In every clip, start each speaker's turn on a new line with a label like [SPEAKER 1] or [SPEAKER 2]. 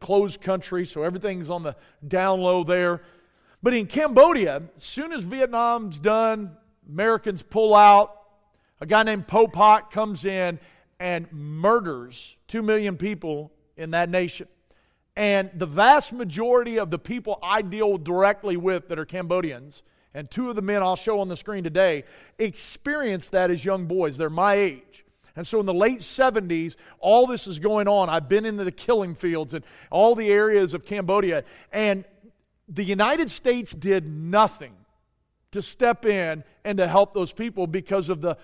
[SPEAKER 1] closed country, so everything's on the down low there. But in Cambodia, as soon as Vietnam's done, Americans pull out. A guy named Pol Pot comes in and murders two million people in that nation. And the vast majority of the people I deal directly with that are Cambodians, and two of the men I'll show on the screen today, experienced that as young boys. They're my age. And so in the late 70s, all this is going on. I've been into the killing fields and all the areas of Cambodia. And the United States did nothing to step in and to help those people because of the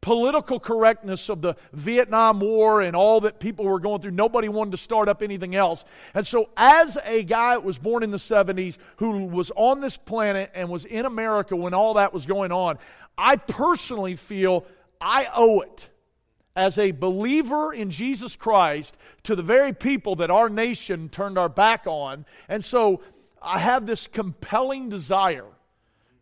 [SPEAKER 1] political correctness of the Vietnam War and all that people were going through. Nobody wanted to start up anything else. And so, as a guy that was born in the 70s who was on this planet and was in America when all that was going on, I personally feel I owe it as a believer in Jesus Christ to the very people that our nation turned our back on. And so I have this compelling desire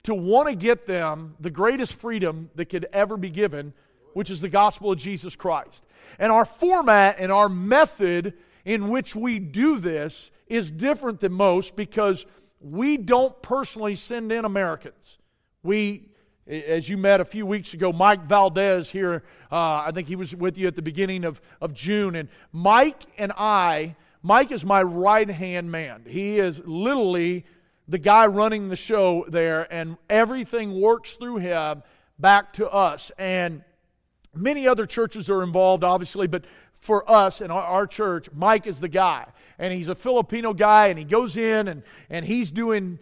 [SPEAKER 1] to want to get them the greatest freedom that could ever be given, which is the gospel of Jesus Christ. And our format and our method in which we do this is different than most because we don't personally send in Americans. We as you met a few weeks ago, Mike Valdez here, uh, I think he was with you at the beginning of, of June. And Mike and I, Mike is my right hand man. He is literally the guy running the show there, and everything works through him back to us. And many other churches are involved, obviously, but for us and our, our, church, Mike is the guy. And he's a Filipino guy, and he goes in and, and he's doing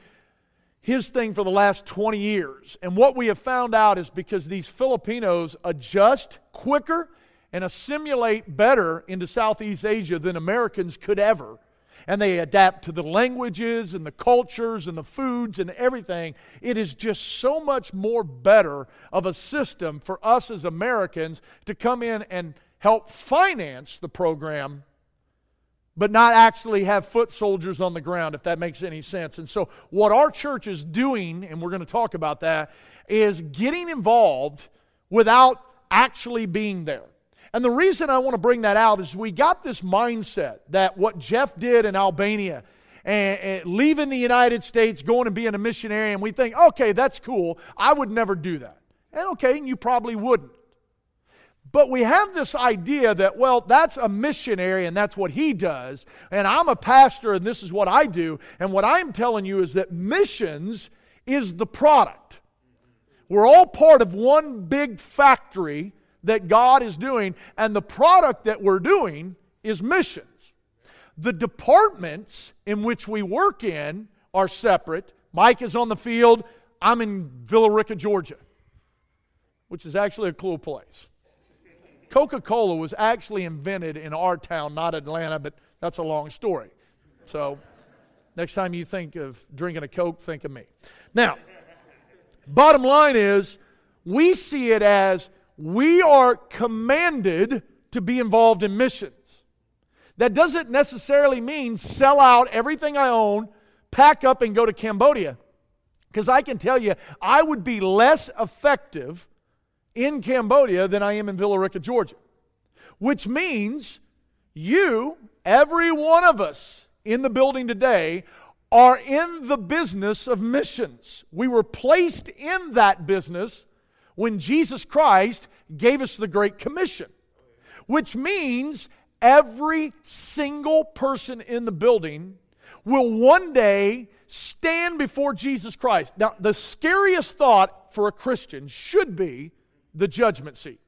[SPEAKER 1] his thing for the last 20 years. And what we have found out is because these Filipinos adjust quicker and assimilate better into Southeast Asia than Americans could ever. And they adapt to the languages and the cultures and the foods and everything. It is just so much more better of a system for us as Americans to come in and help finance the program but not actually have foot soldiers on the ground, if that makes any sense. And so, what our church is doing, and we're going to talk about that, is getting involved without actually being there. And the reason I want to bring that out is we got this mindset that what Jeff did in Albania and, and, leaving the United States, going and being a missionary, and we think, okay, that's cool. I would never do that. And okay, you probably wouldn't. But we have this idea that, well, that's a missionary and that's what he does. And I'm a pastor and this is what I do. And what I'm telling you is that missions is the product. We're all part of one big factory that God is doing, and the product that we're doing is missions. The departments in which we work in are separate. Mike is on the field, I'm in Villa Rica, Georgia, which is actually a cool place. Coca Cola was actually invented in our town, not Atlanta, but that's a long story. So next time you think of drinking a Coke, think of me. Now, bottom line is, we see it as we are commanded to be involved in missions. That doesn't necessarily mean sell out everything I own, pack up, and go to Cambodia. Because I can tell you, I would be less effective in Cambodia than I am in Villa Rica, Georgia. Which means you, every one of us in the building today, are in the business of missions. We were placed in that business when Jesus Christ gave us the Great Commission, which means every single person in the building will one day stand before Jesus Christ. Now, the scariest thought for a Christian should be the judgment seat.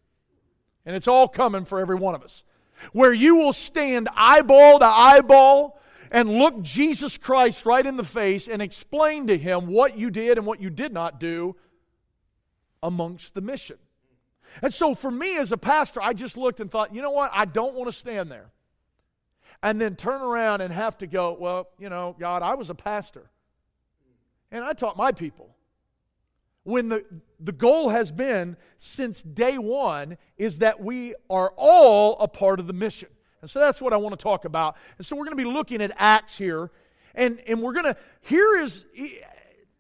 [SPEAKER 1] And it's all coming for every one of us. Where you will stand eyeball to eyeball and look Jesus Christ right in the face and explain to him what you did and what you did not do amongst the mission. And so for me as a pastor, I just looked and thought, you know what? I don't want to stand there. And then turn around and have to go, well, you know, God, I was a pastor. And I taught my people when the, the goal has been since day one is that we are all a part of the mission. And so that's what I want to talk about. And so we're going to be looking at Acts here. And, and we're going to, here is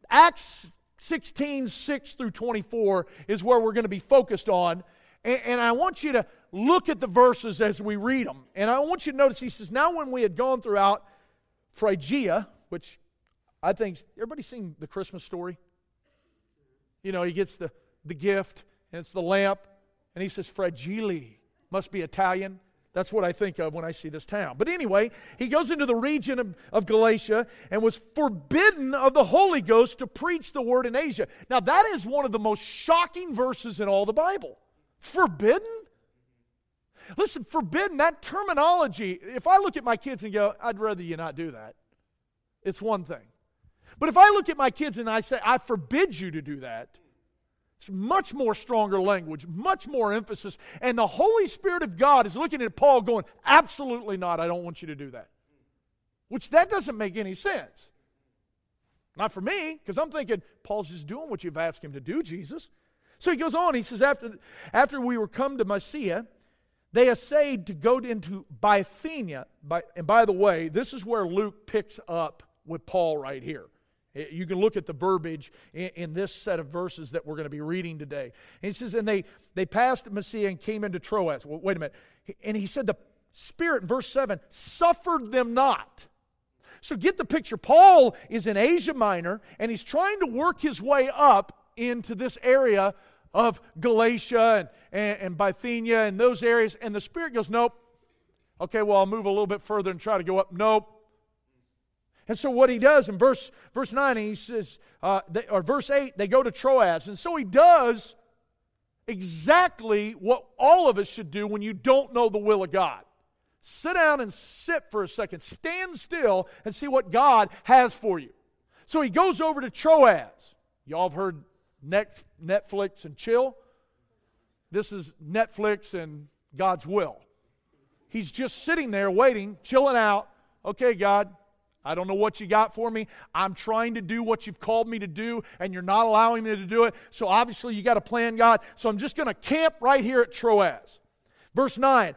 [SPEAKER 1] Acts 16, 6 through 24 is where we're going to be focused on. And, and I want you to look at the verses as we read them. And I want you to notice he says, Now when we had gone throughout Phrygia, which I think, everybody seen the Christmas story? You know, he gets the, the gift, and it's the lamp, and he says, Fragile, must be Italian. That's what I think of when I see this town. But anyway, he goes into the region of, of, Galatia and was forbidden of the Holy Ghost to preach the word in Asia. Now, that is one of the most shocking verses in all the Bible. Forbidden? Listen, forbidden, that terminology, if I look at my kids and go, I'd rather you not do that, it's one thing. But if I look at my kids and I say, I forbid you to do that, it's much more stronger language, much more emphasis. And the Holy Spirit of God is looking at Paul going, Absolutely not. I don't want you to do that. Which that doesn't make any sense. Not for me, because I'm thinking, Paul's just doing what you've asked him to do, Jesus. So he goes on, he says, After, after we were come to Mysia, they essayed to go into Bithynia. By, and by the way, this is where Luke picks up with Paul right here. Eh, you can look at the verbiage in, in this set of verses that we're going to be reading today. And he says, And they, they passed Mysia and came into Troas. Well, wait a minute. And he said, The Spirit, verse 7, suffered them not. So get the picture. Paul is in Asia Minor, and he's trying to work his way up into this area of Galatia and, and, and Bithynia and those areas. And the Spirit goes, Nope. Okay, well, I'll move a little bit further and try to go up. Nope. And so what he does in verse, verse 9, he says, uh, they, or verse 8, they go to Troas. And so he does exactly what all of us should do when you don't know the will of God. Sit down and sit for a second. Stand still and see what God has for you. So he goes over to Troas. Y'all have heard Netflix and chill. This is Netflix and God's will. He's just sitting there waiting, chilling out. Okay, God, I don't know what you got for me. I'm trying to do what you've called me to do, and you're not allowing me to do it. So obviously, you got a plan, God. So I'm just going to camp right here at Troas. Verse 9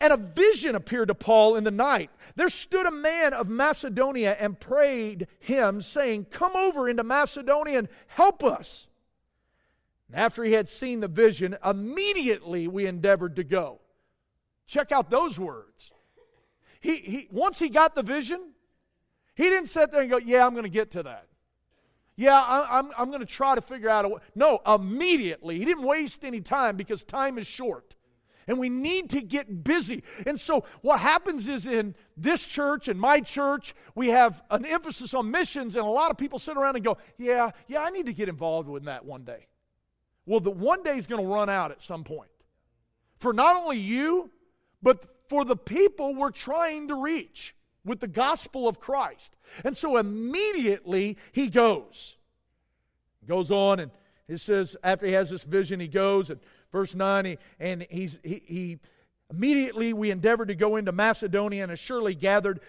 [SPEAKER 1] And a vision appeared to Paul in the night. There stood a man of Macedonia and prayed him, saying, Come over into Macedonia and help us. And after he had seen the vision, immediately we endeavored to go. Check out those words. He, he, once he got the vision, he didn't sit there and go, Yeah, I'm going to get to that. Yeah, I, I'm, I'm going to try to figure out a way. No, immediately. He didn't waste any time because time is short. And we need to get busy. And so, what happens is in this church and my church, we have an emphasis on missions, and a lot of people sit around and go, Yeah, yeah, I need to get involved with that one day. Well, the one day is going to run out at some point. For not only you, but for the people we're trying to reach with the gospel of Christ. And so immediately he goes. Goes on and he says after he has this vision, he goes and verse 9, he, and he's, he, he immediately we endeavored to go into Macedonia and surely gathered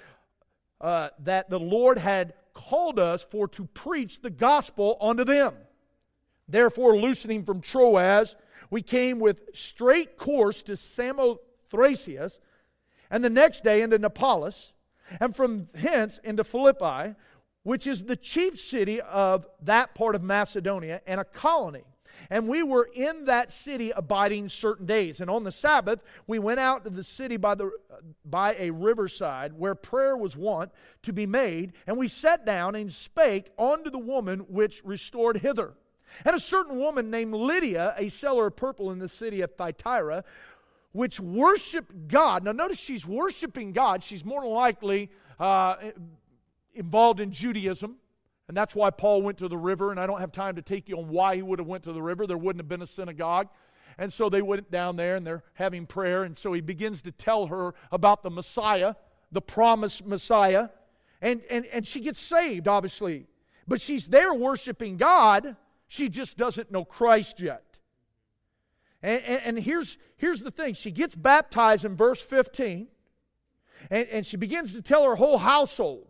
[SPEAKER 1] uh, that the Lord had called us for to preach the gospel unto them. Therefore, loosening from Troas, we came with straight course to Samothracias, and the next day into Neapolis, and from hence into Philippi, which is the chief city of that part of Macedonia and a colony. And we were in that city abiding certain days. And on the Sabbath, we went out to the city by, the, by a riverside where prayer was wont to be made. And we sat down and spake unto the woman which restored hither. And a certain woman named Lydia, a seller of purple in the city of Thyatira, which worship God. Now, notice she's worshiping God. She's more than likely uh, involved in Judaism. And that's why Paul went to the river. And I don't have time to take you on why he would have went to the river. There wouldn't have been a synagogue. And so they went down there and they're having prayer. And so he begins to tell her about the Messiah, the promised Messiah. And, and, and she gets saved, obviously. But she's there worshiping God. She just doesn't know Christ yet. And, and, and, here's, here's the thing she gets baptized in verse 15, and, and she begins to tell her whole household.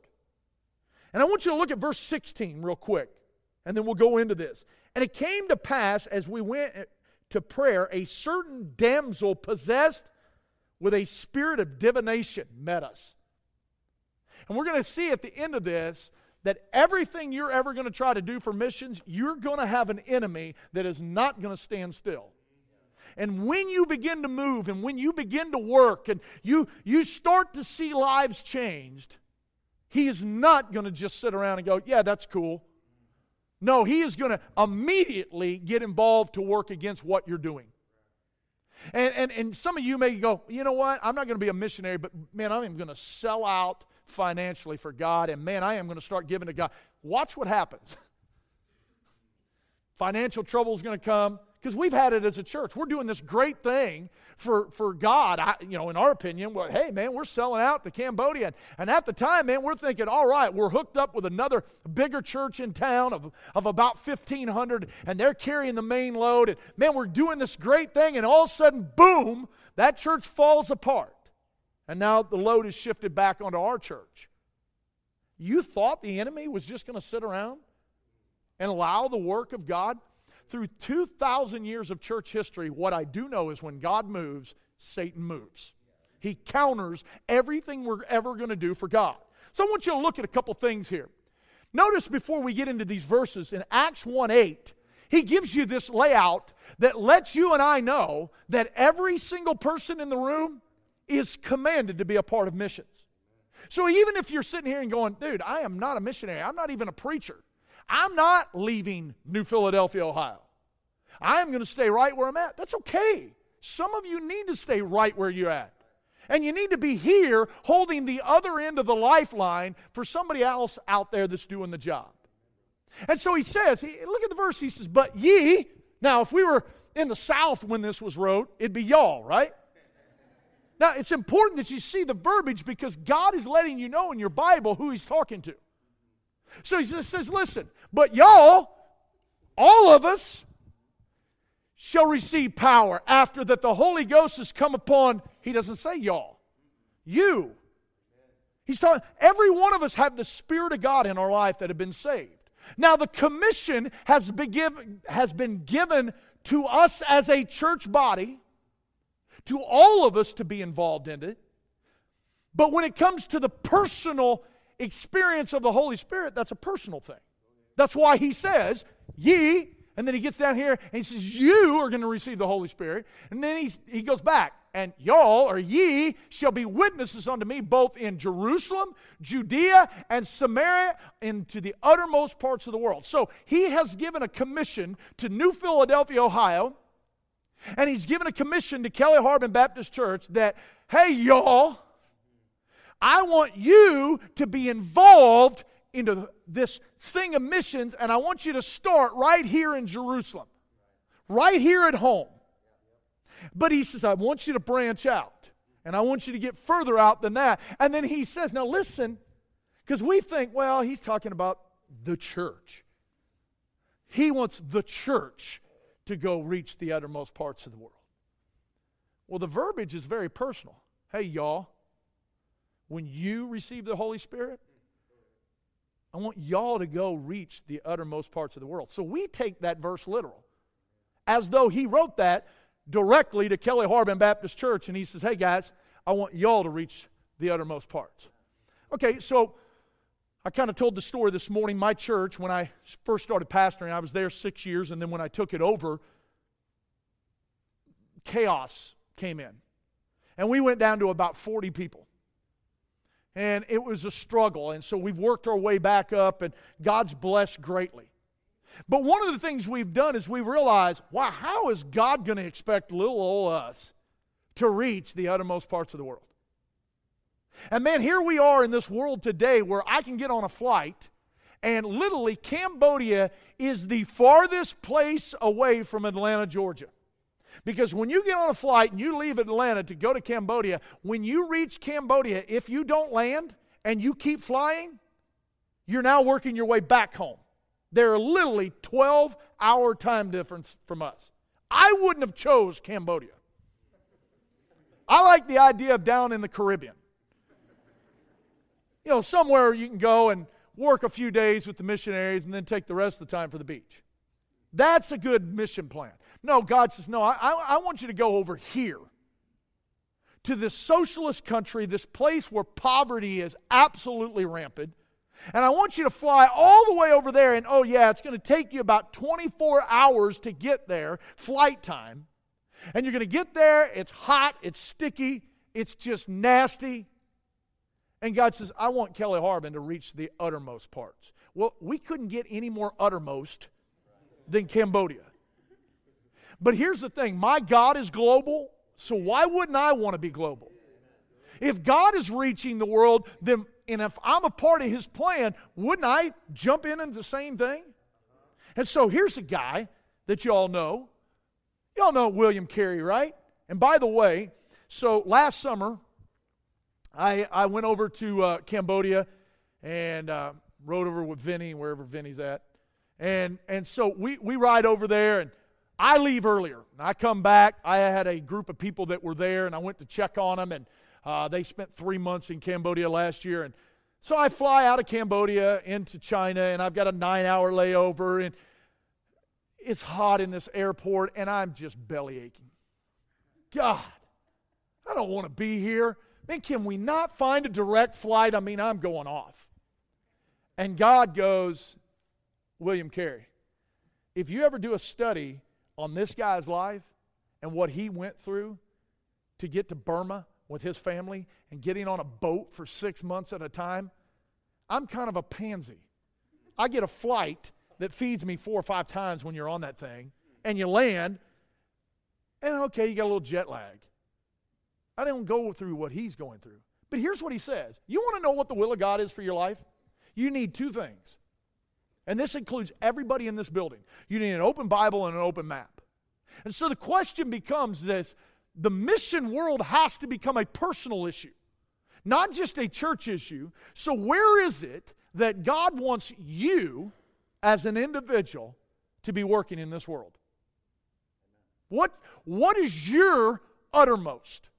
[SPEAKER 1] And I want you to look at verse 16 real quick, and then we'll go into this. And it came to pass as we went to prayer, a certain damsel possessed with a spirit of divination met us. And we're going to see at the end of this that everything you're ever going to try to do for missions, you're going to have an enemy that is not going to stand still. And when you begin to move and when you begin to work and you, you start to see lives changed, he is not going to just sit around and go, Yeah, that's cool. No, he is going to immediately get involved to work against what you're doing. And, and, and some of you may go, you know what? I'm not going to be a missionary, but man, I'm going to sell out financially for God, and man, I am going to start giving to God. Watch what happens. Financial trouble is going to come because we've had it as a church. We're doing this great thing for, for God. I, you know, in our opinion, well, hey, man, we're selling out to Cambodia. And at the time, man, we're thinking, all right, we're hooked up with another bigger church in town of, of about 1,500, and they're carrying the main load. And man, we're doing this great thing, and all of a sudden, boom, that church falls apart. And now the load is shifted back onto our church. You thought the enemy was just going to sit around and allow the work of God? Through 2,000 years of church history, what I do know is when God moves, Satan moves. He counters everything we're ever going to do for God. So I want you to look at a couple things here. Notice before we get into these verses in Acts 1 8, he gives you this layout that lets you and I know that every single person in the room is commanded to be a part of missions. So even if you're sitting here and going, dude, I am not a missionary, I'm not even a preacher, I'm not leaving New Philadelphia, Ohio. I'm going to stay right where I'm at. That's okay. Some of you need to stay right where you're at. And you need to be here holding the other end of the lifeline for somebody else out there that's doing the job. And so he says, he, look at the verse, he says, But ye, now if we were in the South when this was wrote, it'd be y'all, right? Now it's important that you see the verbiage because God is letting you know in your Bible who he's talking to. So he just says, listen, but y'all, all of us, shall receive power after that the Holy Ghost has come upon, he doesn't say y'all, you. He's talking, every one of us have the Spirit of God in our life that have been saved. Now, the commission has been, given, has been given to us as a church body, to all of us to be involved in it. But when it comes to the personal experience of the Holy Spirit, that's a personal thing. That's why he says, ye, and then he gets down here and he says, you are going to receive the Holy Spirit. And then he's, he goes back, and y'all, or ye, shall be witnesses unto me both in Jerusalem, Judea, and Samaria, into the uttermost parts of the world. So he has given a commission to New Philadelphia, Ohio, and he's given a commission to Kelly Harbin Baptist Church that, hey, y'all, I want you to be involved into this thing of missions, and I want you to start right here in Jerusalem, right here at home. But he says, I want you to branch out, and I want you to get further out than that. And then he says, Now listen, because we think, well, he's talking about the church. He wants the church to go reach the uttermost parts of the world. Well, the verbiage is very personal. Hey, y'all, when you receive the Holy Spirit, I want y'all to go reach the uttermost parts of the world. So we take that verse literal, as though he wrote that directly to Kelly Harbin Baptist Church, and he says, Hey guys, I want y'all to reach the uttermost parts. Okay, so I kind of told the story this morning. My church, when I first started pastoring, I was there six years, and then when I took it over, chaos came in. And we went down to about 40 people and it was a struggle. And so we've worked our way back up, and God's blessed greatly. But one of the things we've done is we've realized, wow, how is God going to expect little old us to reach the uttermost parts of the world? And man, here we are in this world today where I can get on a flight, and literally, Cambodia is the farthest place away from Atlanta, Georgia. Because when you get on a flight and you leave Atlanta to go to Cambodia, when you reach Cambodia, if you don't land and you keep flying, you're now working your way back home. They're literally 12 hour time difference from us. I wouldn't have chose Cambodia. I like the idea of down in the Caribbean. You know, somewhere you can go and work a few days with the missionaries and then take the rest of the time for the beach. That's a good mission plan. No, God says, no, I, I want you to go over here to this socialist country, this place where poverty is absolutely rampant. And I want you to fly all the way over there. And oh, yeah, it's going to take you about 24 hours to get there, flight time. And you're going to get there, it's hot, it's sticky, it's just nasty. And God says, I want Kelly Harbin to reach the uttermost parts. Well, we couldn't get any more uttermost than Cambodia. But here's the thing my God is global, so why wouldn't I want to be global? If God is reaching the world, then and if I'm a part of his plan, wouldn't I jump in into the same thing? And so here's a guy that you all know. Y'all know William Carey, right? And by the way, so last summer, I, I went over to uh, Cambodia and uh, rode over with Vinny, wherever Vinny's at. And, and so we, we ride over there, and I leave earlier. I come back. I had a group of people that were there, and I went to check on them. And uh, they spent three months in Cambodia last year. And so I fly out of Cambodia into China, and I've got a nine hour layover. And it's hot in this airport, and I'm just belly aching. God, I don't want to be here. Man, can we not find a direct flight? I mean, I'm going off. And God goes, William Carey, if you ever do a study on this guy's life and what he went through to get to Burma with his family and getting on a boat for six months at a time, I'm kind of a pansy. I get a flight that feeds me four or five times when you're on that thing, and you land, and okay, you got a little jet lag. I don't go through what he's going through. But here's what he says You want to know what the will of God is for your life? You need two things. And this includes everybody in this building. You need an open Bible and an open map. And so the question becomes this the mission world has to become a personal issue, not just a church issue. So, where is it that God wants you as an individual to be working in this world? What, what is your uttermost?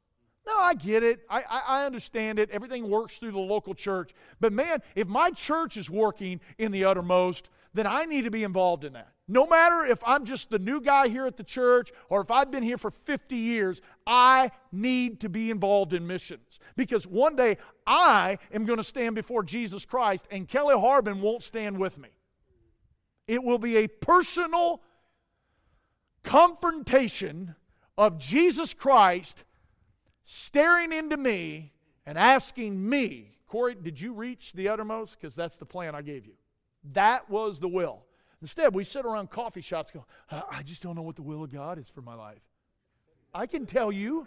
[SPEAKER 1] No, I get it. I, I, I, understand it. Everything works through the local church. But man, if my church is working in the uttermost, then I need to be involved in that. No matter if I'm just the new guy here at the church or if I've been here for 50 years, I need to be involved in missions. Because one day I am going to stand before Jesus Christ and Kelly Harbin won't stand with me. It will be a personal confrontation of Jesus Christ staring into me and asking me, Corey, did you reach the uttermost? Because that's the plan I gave you. That was the will. Instead, we sit around coffee shops go, I just don't know what the will of God is for my life. I can tell you.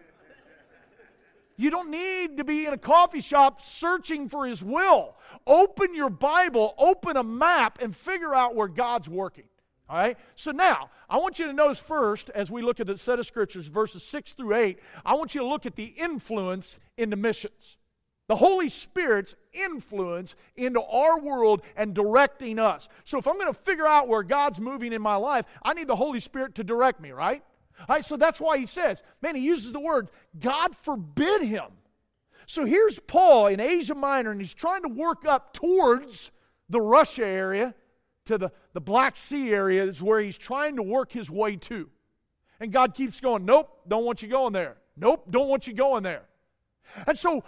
[SPEAKER 1] You don't need to be in a coffee shop searching for His will. Open your Bible, open a map, and figure out where God's working. All right? So now, I want you to notice first, as we look at the set of scriptures, verses 6 through 8, I want you to look at the influence into missions. The Holy Spirit's influence into our world and directing us. So if I'm going to figure out where God's moving in my life, I need the Holy Spirit to direct me, right? All right, so that's why he says, man, he uses the word, God forbid him. So here's Paul in Asia Minor, and he's trying to work up towards the Russia area to the, the Black Sea area is where he's trying to work his way to. And God keeps going, Nope, don't want you going there. Nope, don't want you going there. And so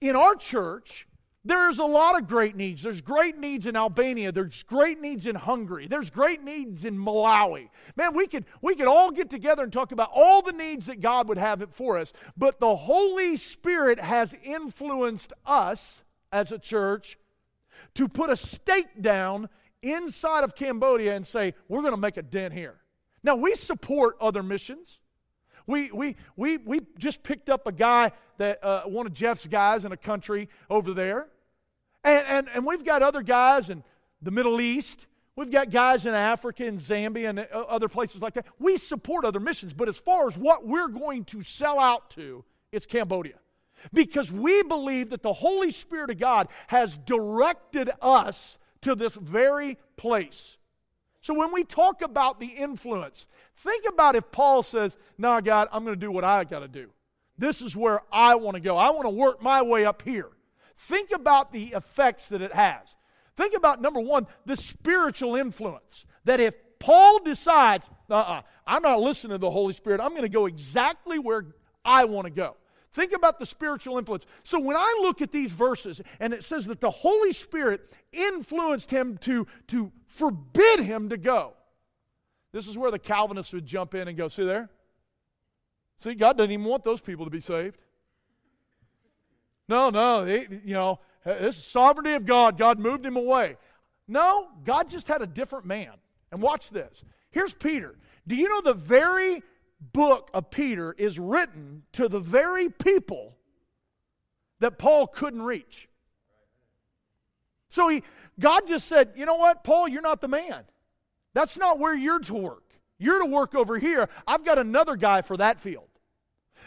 [SPEAKER 1] in our church, there's a lot of great needs. There's great needs in Albania. There's great needs in Hungary. There's great needs in Malawi. Man, we could, we could all get together and talk about all the needs that God would have it for us. But the Holy Spirit has influenced us as a church to put a stake down inside of Cambodia and say, we're going to make a dent here. Now, we support other missions. We, we, we, we just picked up a guy that, uh, one of Jeff's guys in a country over there. And, and, and we've got other guys in the Middle East. We've got guys in Africa and Zambia and uh, other places like that. We support other missions, but as far as what we're going to sell out to, it's Cambodia. Because we believe that the Holy Spirit of God has directed us to this very place. So when we talk about the influence, think about if Paul says, "No, nah, God, I'm going to do what I got to do. This is where I want to go. I want to work my way up here." Think about the effects that it has. Think about number 1, the spiritual influence. That if Paul decides, "Uh-uh, I'm not listening to the Holy Spirit. I'm going to go exactly where I want to go." Think about the spiritual influence. So when I look at these verses and it says that the Holy Spirit influenced him to, to forbid him to go, this is where the Calvinists would jump in and go, see there? See, God doesn't even want those people to be saved. No, no, they, you know, this is sovereignty of God. God moved him away. No, God just had a different man. And watch this. Here's Peter. Do you know the very book of Peter is written to the very people that Paul couldn't reach? So he, God just said, you know what, Paul, you're not the man. That's not where you're to work. You're to work over here. I've got another guy for that field.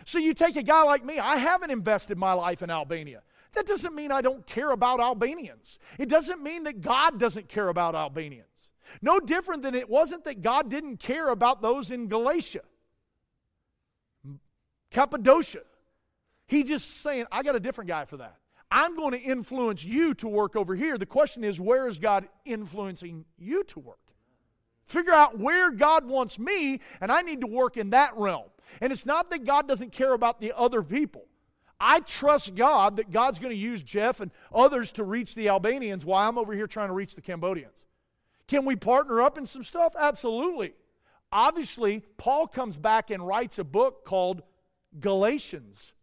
[SPEAKER 1] So you take a guy like me, I haven't invested my life in Albania. That doesn't mean I don't care about Albanians. It doesn't mean that God doesn't care about Albanians. No different than it wasn't that God didn't care about those in Galatia, Cappadocia. He just saying, I got a different guy for that. I'm going to influence you to work over here. The question is, where is God influencing you to work? Figure out where God wants me, and I need to work in that realm. And it's not that God doesn't care about the other people. I trust God that God's going to use Jeff and others to reach the Albanians while I'm over here trying to reach the Cambodians. Can we partner up in some stuff? Absolutely. Obviously, Paul comes back and writes a book called Galatians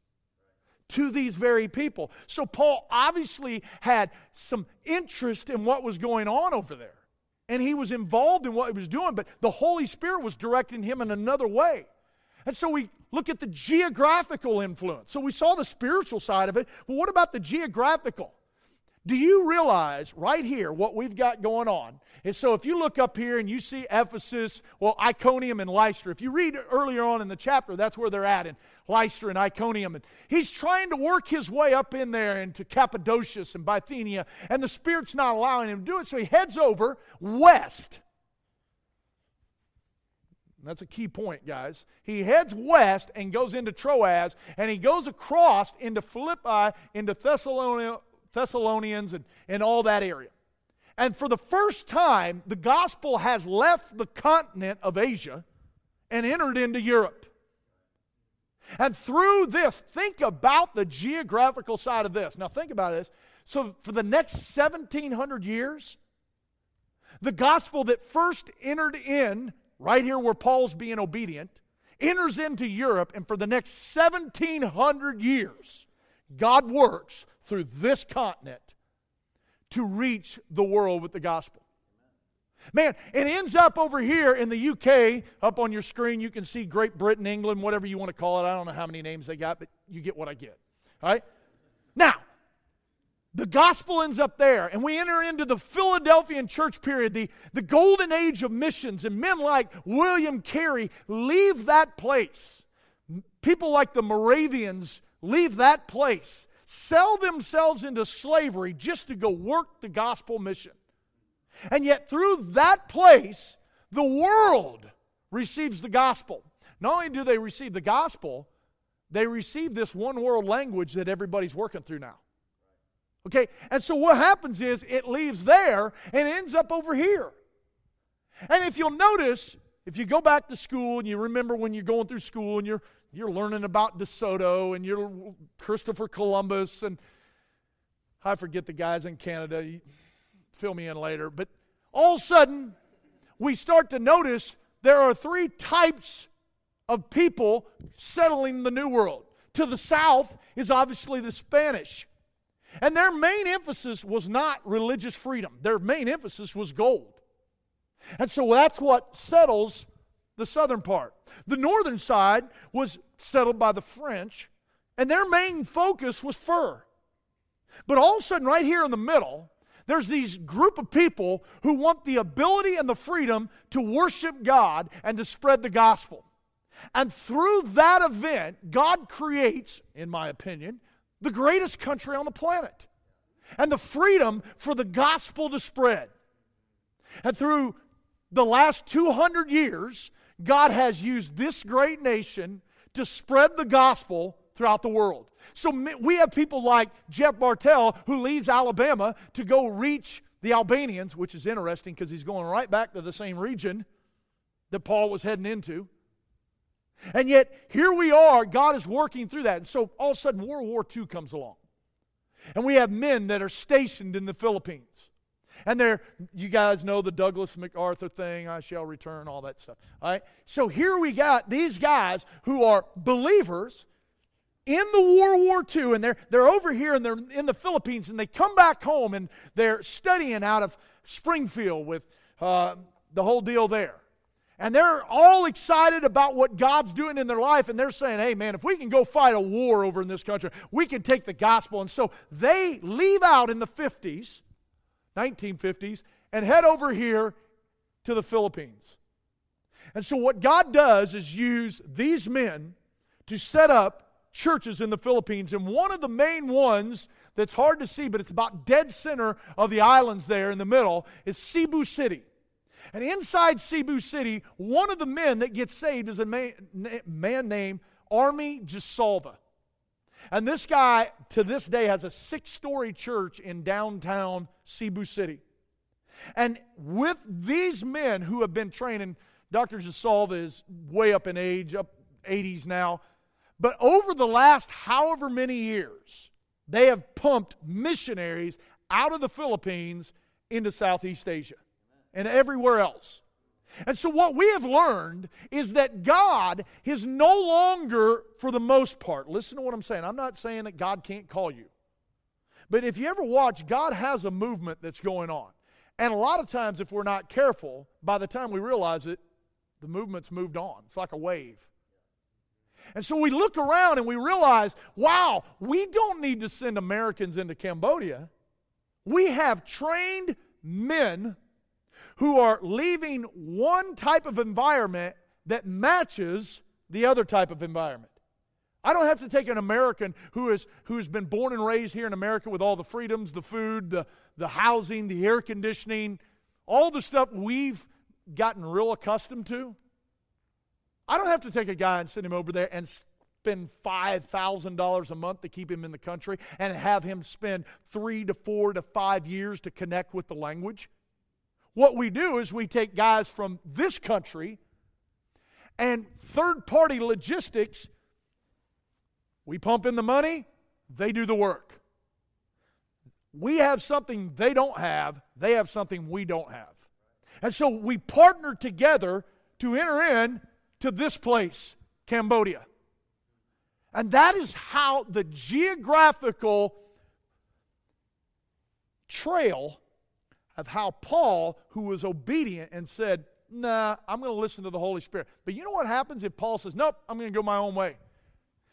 [SPEAKER 1] to these very people. So Paul obviously had some interest in what was going on over there. And he was involved in what he was doing, but the Holy Spirit was directing him in another way. And so we look at the geographical influence. So we saw the spiritual side of it, but what about the geographical? Do you realize right here what we've got going on? And so if you look up here and you see Ephesus, well, Iconium and Lystra, if you read earlier on in the chapter, that's where they're at in Lystra and Iconium. And he's trying to work his way up in there into Cappadocia and Bithynia, and the Spirit's not allowing him to do it, so he heads over west. That's a key point, guys. He heads west and goes into Troas, and he goes across into Philippi, into Thessalonians, and, and all that area. And for the first time, the gospel has left the continent of Asia and entered into Europe. And through this, think about the geographical side of this. Now, think about this. So, for the next 1700 years, the gospel that first entered in, right here where Paul's being obedient, enters into Europe, and for the next 1700 years, God works through this continent to reach the world with the gospel. Man, it ends up over here in the UK. Up on your screen, you can see Great Britain, England, whatever you want to call it. I don't know how many names they got, but you get what I get. All right? Now, the gospel ends up there, and we enter into the Philadelphian church period, the, the golden age of missions, and men like William Carey leave that place. People like the Moravians leave that place sell themselves into slavery just to go work the gospel mission. And yet, through that place, the world receives the gospel. Not only do they receive the gospel, they receive this one world language that everybody's working through now. Okay, and so what happens is it leaves there and ends up over here. And if you'll notice, if you go back to school and you remember when you're going through school and you're you're learning about DeSoto and you're Christopher Columbus and I forget the guys in Canada. Fill me in later. But all of a sudden, we start to notice there are three types of people settling the New World. To the south is obviously the Spanish. And their main emphasis was not religious freedom, their main emphasis was gold. And so that's what settles the southern part. The northern side was settled by the French, and their main focus was fur. But all of a sudden, right here in the middle, there's these group of people who want the ability and the freedom to worship God and to spread the gospel. And through that event, God creates, in my opinion, the greatest country on the planet and the freedom for the gospel to spread. And through the last 200 years, God has used this great nation to spread the gospel throughout the world. So we have people like Jeff Bartel who leaves Alabama to go reach the Albanians, which is interesting because he's going right back to the same region that Paul was heading into. And yet, here we are, God is working through that. And so all of a sudden, World War II comes along. And we have men that are stationed in the Philippines. And they're, you guys know the Douglas MacArthur thing, I shall return, all that stuff. All right? So here we got these guys who are believers in the World War II, and they're, they're over here and they're in the Philippines, and they come back home and they're studying out of Springfield with uh, the whole deal there. And they're all excited about what God's doing in their life, and they're saying, hey, man, if we can go fight a war over in this country, we can take the gospel. And so they leave out in the 50s, 1950s, and head over here to the Philippines. And so what God does is use these men to set up churches in the Philippines. And one of the main ones that's hard to see, but it's about dead center of the islands there in the middle, is Cebu City. And inside Cebu City, one of the men that gets saved is a man, named Army Gisalva. And this guy, to this day, has a six story church in downtown Cebu City. And with these men who have been training, Dr. Gisalva is way up in age, up 80s now. But over the last however many years, they have pumped missionaries out of the Philippines into Southeast Asia and everywhere else. And so, what we have learned is that God is no longer, for the most part, listen to what I'm saying. I'm not saying that God can't call you. But if you ever watch, God has a movement that's going on. And a lot of times, if we're not careful, by the time we realize it, the movement's moved on. It's like a wave. And so we look around and we realize, wow, we don't need to send Americans into Cambodia. We have trained men who are leaving one type of environment that matches the other type of environment. I don't have to take an American who, is, who has been born and raised here in America with all the freedoms, the food, the, the housing, the air conditioning, all the stuff we've gotten real accustomed to. I don't have to take a guy and send him over there and spend $5,000 a month to keep him in the country and have him spend three to four to five years to connect with the language. What we do is we take guys from this country and third party logistics, we pump in the money, they do the work. We have something they don't have, they have something we don't have. And so we partner together to enter in to this place, Cambodia. And that is how the geographical trail of how Paul, who was obedient and said, Nah, I'm going to listen to the Holy Spirit. But you know what happens if Paul says, Nope, I'm going to go my own way?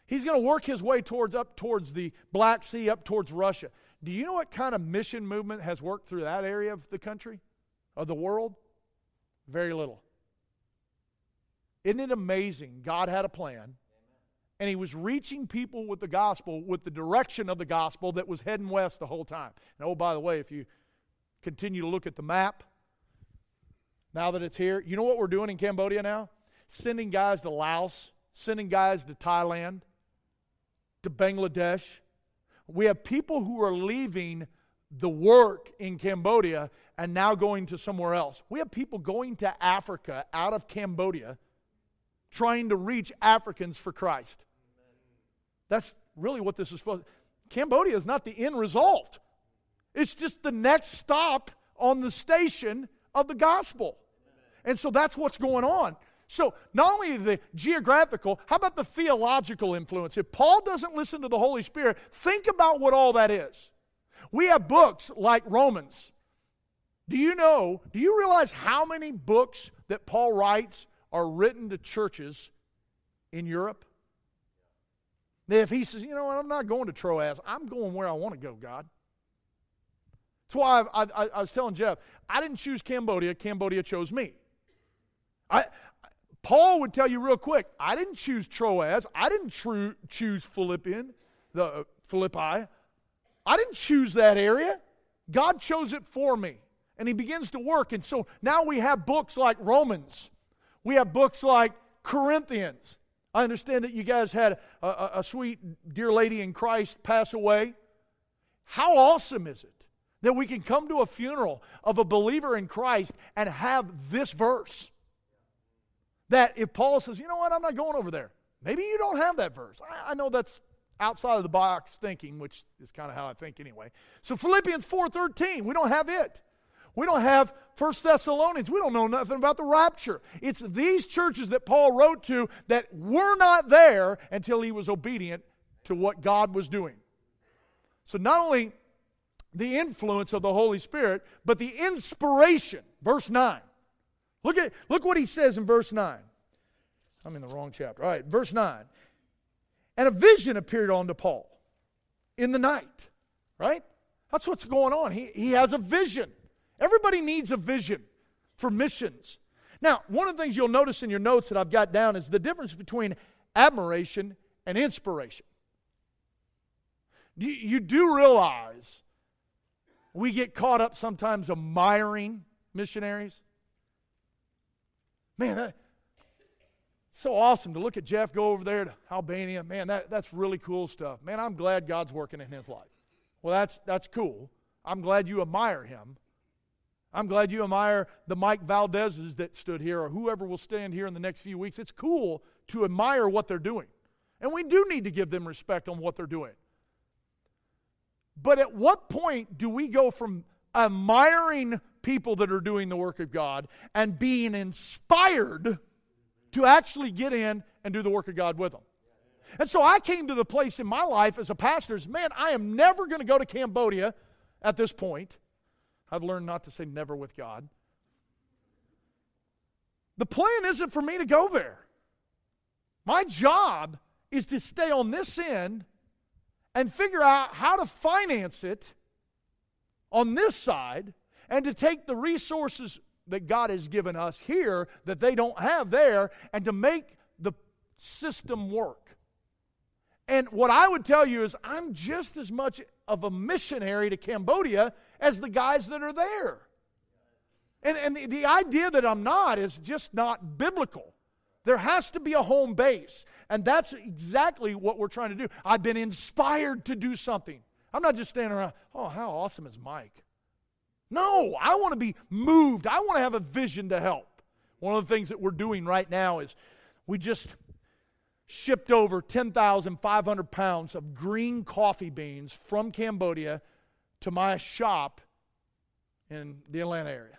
[SPEAKER 1] He's going to work his way towards up towards the Black Sea, up towards Russia. Do you know what kind of mission movement has worked through that area of the country, of the world? Very little. Isn't it amazing? God had a plan, and He was reaching people with the gospel, with the direction of the gospel that was heading west the whole time. And oh, by the way, if you continue to look at the map, now that it's here, you know what we're doing in Cambodia now? Sending guys to Laos, sending guys to Thailand, to Bangladesh. We have people who are leaving the work in Cambodia and now going to somewhere else. We have people going to Africa out of Cambodia trying to reach Africans for Christ. That's really what this is supposed to Cambodia is not the end result. It's just the next stop on the station of the gospel. And so that's what's going on. So, not only the geographical, how about the theological influence? If Paul doesn't listen to the Holy Spirit, think about what all that is. We have books like Romans. Do you know, do you realize how many books that Paul writes are written to churches in Europe. if he says, you know what, I'm not going to Troas, I'm going where I want to go, God. That's why I, I, I was telling Jeff, I didn't choose Cambodia, Cambodia chose me. I, Paul would tell you real quick, I didn't choose Troas, I didn't choose Philippian, the uh, Philippi. I didn't choose that area. God chose it for me. And he begins to work. And so now we have books like Romans we have books like Corinthians. I understand that you guys had a, a, a sweet, dear lady in Christ pass away. How awesome is it that we can come to a funeral of a believer in Christ and have this verse? That if Paul says, you know what, I'm not going over there, maybe you don't have that verse. I, I know that's outside of the box thinking, which is kind of how I think anyway. So Philippians 4:13, we don't have it. We don't have First Thessalonians. We don't know nothing about the rapture. It's these churches that Paul wrote to that were not there until he was obedient to what God was doing. So not only the influence of the Holy Spirit, but the inspiration. Verse 9. Look at look what he says in verse 9. I'm in the wrong chapter. All right, verse 9. And a vision appeared unto Paul in the night. Right? That's what's going on. He, he has a vision. Everybody needs a vision for missions. Now, one of the things you'll notice in your notes that I've got down is the difference between admiration and inspiration. You, you do realize we get caught up sometimes admiring missionaries. Man, that, so awesome to look at Jeff go over there to Albania. Man, that, that's really cool stuff. Man, I'm glad God's working in his life. Well, that's, that's cool. I'm glad you admire him. I'm glad you admire the Mike Valdez's that stood here or whoever will stand here in the next few weeks. It's cool to admire what they're doing. And we do need to give them respect on what they're doing. But at what point do we go from admiring people that are doing the work of God and being inspired to actually get in and do the work of God with them? And so I came to the place in my life as a pastor is, man, I am never going to go to Cambodia at this point. I've learned not to say never with God. The plan isn't for me to go there. My job is to stay on this end and figure out how to finance it on this side and to take the resources that God has given us here that they don't have there and to make the system work. And what I would tell you is, I'm just as much of a missionary to Cambodia as the guys that are there. And, and the, the idea that I'm not is just not biblical. There has to be a home base. And that's exactly what we're trying to do. I've been inspired to do something. I'm not just standing around, oh, how awesome is Mike? No, I want to be moved. I want to have a vision to help. One of the things that we're doing right now is we just shipped over 10,500 pounds of green coffee beans from Cambodia to my shop in the Atlanta area.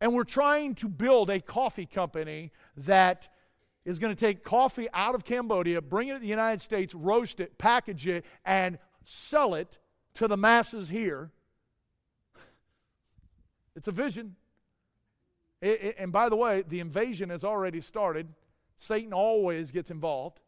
[SPEAKER 1] And we're trying to build a coffee company that is going to take coffee out of Cambodia, bring it to the United States, roast it, package it, and sell it to the masses here. It's a vision. It, it, and by the way, the invasion has already started. Satan always gets involved.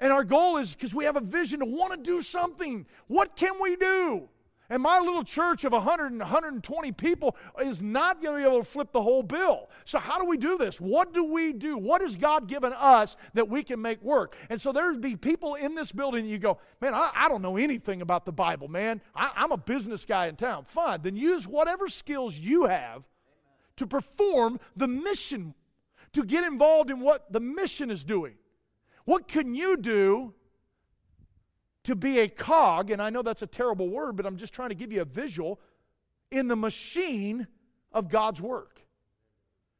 [SPEAKER 1] And our goal is because we have a vision to want to do something. What can we do? And my little church of 100 and 120 people is not going to be able to flip the whole bill. So, how do we do this? What do we do? What has God given us that we can make work? And so, there'd be people in this building, you go, man, I, I don't know anything about the Bible, man. I, I'm a business guy in town. Fine. Then use whatever skills you have to perform the mission, to get involved in what the mission is doing. What can you do to be a cog, and I know that's a terrible word, but I'm just trying to give you a visual, in the machine of God's work.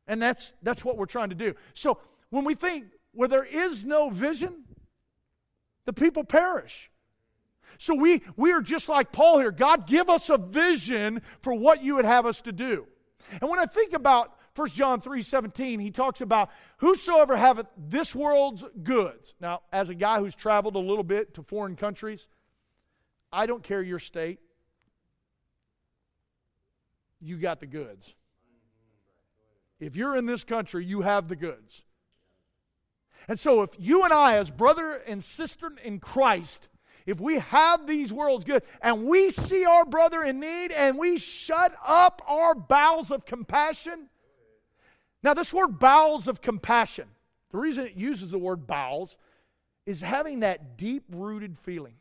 [SPEAKER 1] And that's, that's what we're trying to do. So when we think where there is no vision, the people perish. So we, we are just like Paul here. God, give us a vision for what you would have us to do. And when I think about 1 John 3 17, he talks about whosoever haveth this world's goods. Now, as a guy who's traveled a little bit to foreign countries, I don't care your state, you got the goods. If you're in this country, you have the goods. And so, if you and I, as brother and sister in Christ, if we have these worlds good and we see our brother in need and we shut up our bowels of compassion, now, this word bowels of compassion, the reason it uses the word bowels is having that deep rooted feeling.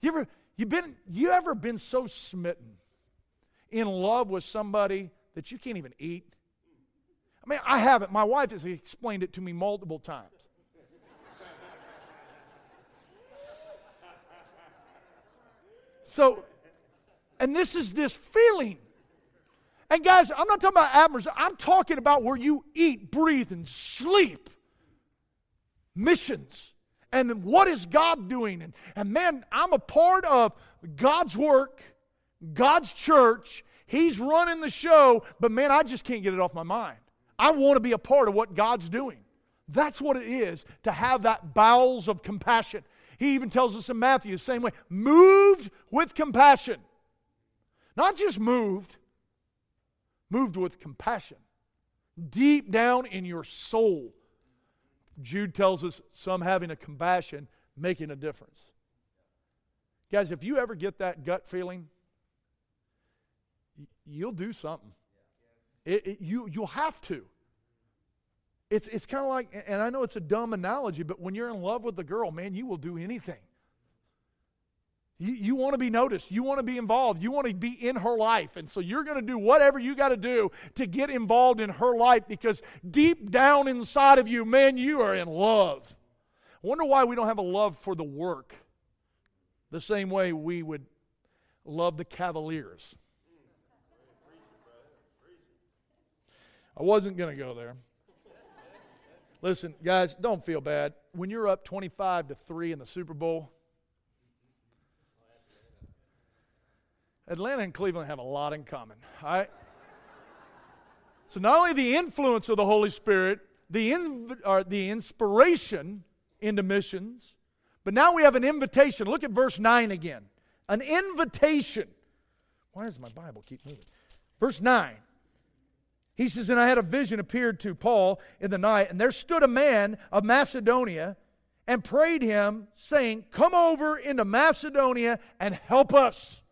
[SPEAKER 1] You ever, you, been, you ever been so smitten in love with somebody that you can't even eat? I mean, I haven't. My wife has explained it to me multiple times. So, and this is this feeling and guys, I'm not talking about admiration. I'm talking about where you eat, breathe, and sleep. Missions. And what is God doing? And, and man, I'm a part of God's work, God's church, He's running the show, but man, I just can't get it off my mind. I want to be a part of what God's doing. That's what it is to have that bowels of compassion. He even tells us in Matthew the same way moved with compassion. Not just moved, moved with compassion. Deep down in your soul. Jude tells us some having a compassion making a difference. Guys, if you ever get that gut feeling, you'll do something. It, it, you, you'll have to. It's, it's kind of like, and I know it's a dumb analogy, but when you're in love with the girl, man, you will do anything. You, you want to be noticed. You want to be involved. You want to be in her life. And so you're going to do whatever you got to do to get involved in her life because deep down inside of you, man, you are in love. I wonder why we don't have a love for the work the same way we would love the Cavaliers. I wasn't going to go there. Listen, guys, don't feel bad. When you're up 25 to 3 in the Super Bowl, Atlanta and Cleveland have a lot in common. All right? So not only the influence of the Holy Spirit, the, in, or the inspiration into missions, but now we have an invitation. Look at verse 9 again. An invitation. Why does my Bible keep moving? Verse 9. He says, And I had a vision appeared to Paul in the night, and there stood a man of Macedonia and prayed him, saying, Come over into Macedonia and help us.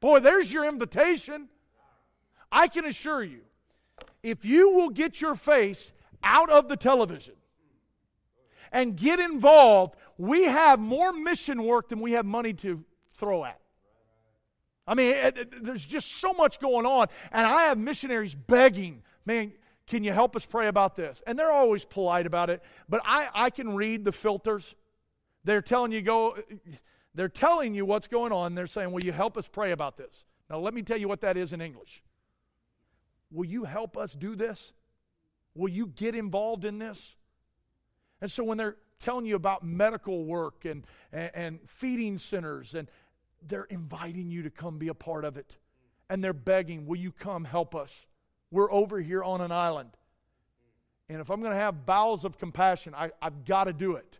[SPEAKER 1] Boy, there's your invitation. I can assure you, if you will get your face out of the television and get involved, we have more mission work than we have money to throw at. I mean, it, it, there's just so much going on. And I have missionaries begging, man, can you help us pray about this? And they're always polite about it. But I, I can read the filters. They're telling you go, they're telling you what's going on. They're saying, Will you help us pray about this? Now let me tell you what that is in English. Will you help us do this? Will you get involved in this? And so when they're telling you about medical work and, and, and feeding centers and they're inviting you to come be a part of it. And they're begging, Will you come help us? We're over here on an island. And if I'm going to have bowels of compassion, I, have got to do it.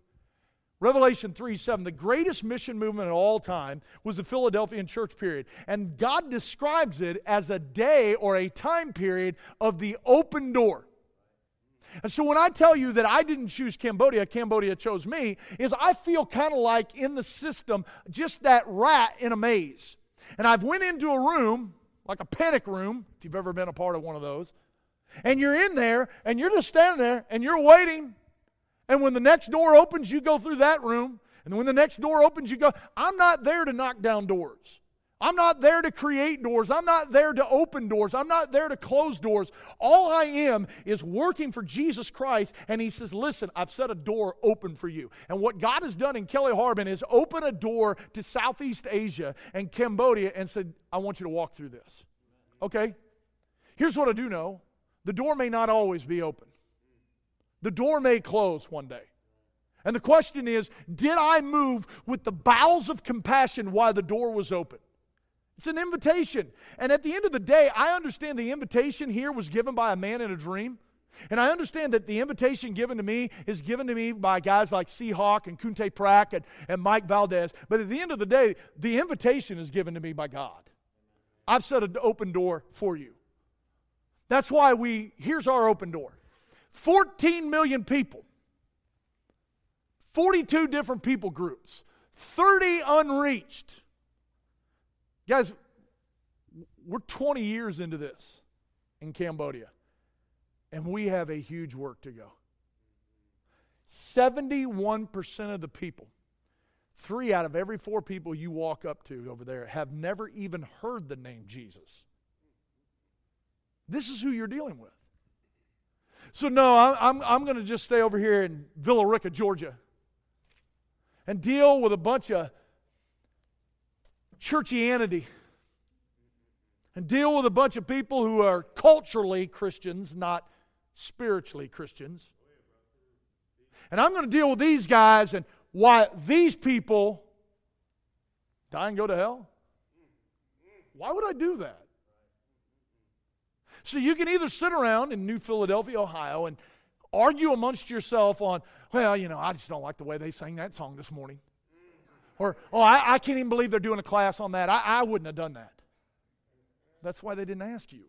[SPEAKER 1] Revelation 3 7, the greatest mission movement of all time was the Philadelphian church period. And God describes it as a day or a time period of the open door. And so when I tell you that I didn't choose Cambodia, Cambodia chose me, is I feel kind of like in the system, just that rat in a maze. And I've went into a room, like a panic room, if you've ever been a part of one of those, and you're in there and you're just standing there and you're waiting. And when the next door opens, you go through that room. And when the next door opens, you go. I'm not there to knock down doors. I'm not there to create doors. I'm not there to open doors. I'm not there to close doors. All I am is working for Jesus Christ. And He says, Listen, I've set a door open for you. And what God has done in Kelly Harbin is open a door to Southeast Asia and Cambodia and said, I want you to walk through this. Okay? Here's what I do know the door may not always be open, the door may close one day. And the question is, did I move with the bowels of compassion while the door was open? It's an invitation. And at the end of the day, I understand the invitation here was given by a man in a dream. And I understand that the invitation given to me is given to me by guys like Seahawk and Kunte Prack and, and Mike Valdez. But at the end of the day, the invitation is given to me by God. I've set an open door for you. That's why we, here's our open door 14 million people, 42 different people groups, 30 unreached. Guys, we're 20 years into this in Cambodia, and we have a huge work to go. 71% of the people, three out of every four people you walk up to over there, have never even heard the name Jesus. This is who you're dealing with. So, no, I'm, I'm, going to just stay over here in Villa Rica, Georgia, and deal with a bunch of churchianity and deal with a bunch of people who are culturally Christians, not spiritually Christians. And I'm going to deal with these guys and why these people die and go to hell. Why would I do that? So you can either sit around in New Philadelphia, Ohio, and argue amongst yourself on, well, you know, I just don't like the way they sang that song this morning. Or, oh, I, I can't even believe they're doing a class on that. I, I wouldn't have done that. That's why they didn't ask you.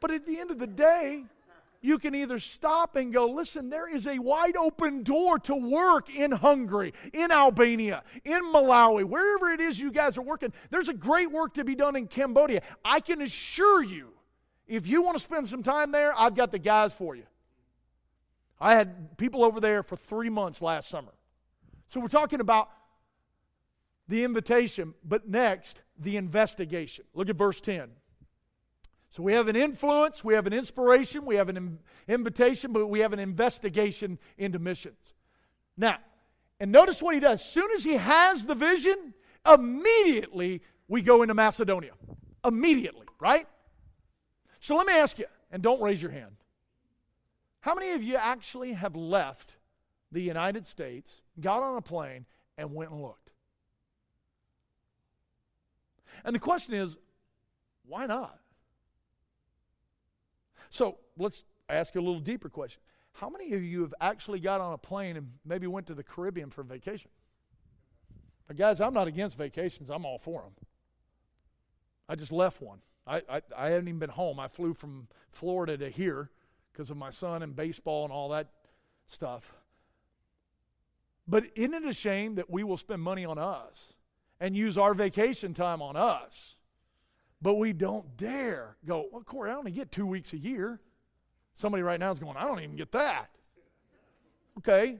[SPEAKER 1] But at the end of the day, you can either stop and go, listen, there is a wide open door to work in Hungary, in Albania, in Malawi, wherever it is you guys are working. There's a great work to be done in Cambodia. I can assure you, if you want to spend some time there, I've got the guys for you. I had people over there for three months last summer. So we're talking about the invitation, but next, the investigation. Look at verse 10. So we have an influence, we have an inspiration, we have an invitation, but we have an investigation into missions. Now, and notice what he does. Soon as he has the vision, immediately we go into Macedonia. Immediately, right? So let me ask you, and don't raise your hand. How many of you actually have left the United States, got on a plane, and went and looked? And the question is, why not? So let's ask a little deeper question. How many of you have actually got on a plane and maybe went to the Caribbean for vacation? Now, guys, I'm not against vacations, I'm all for them. I just left one. I, I, I haven't even been home. I flew from Florida to here because of my son and baseball and all that stuff. But isn't it a shame that we will spend money on us and use our vacation time on us but we don't dare go, well, Corey, I only get two weeks a year. Somebody right now is going, I don't even get that. Okay.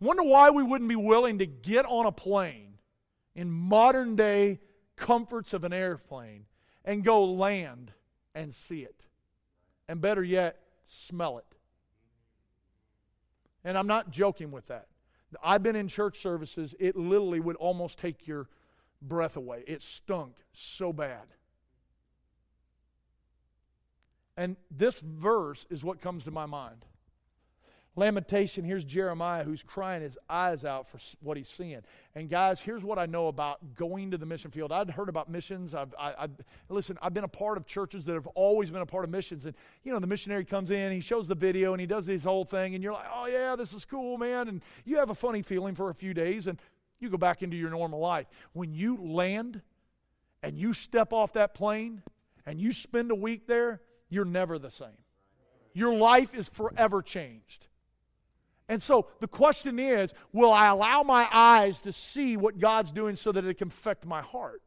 [SPEAKER 1] Wonder why we wouldn't be willing to get on a plane in modern day comforts of an airplane and go land and see it. And better yet, smell it. And I'm not joking with that. I've been in church services, it literally would almost take your breath away. It stunk so bad. And this verse is what comes to my mind. Lamentation, here's Jeremiah who's crying his eyes out for what he's seeing. And guys, here's what I know about going to the mission field. I'd heard about missions. I've, I, listen, I've been a part of churches that have always been a part of missions. And, you know, the missionary comes in, he shows the video, and he does his whole thing. And you're like, oh, yeah, this is cool, man. And you have a funny feeling for a few days. And you go back into your normal life. When you land and you step off that plane and you spend a week there, you're never the same. Your life is forever changed. And so the question is will I allow my eyes to see what God's doing so that it can affect my heart?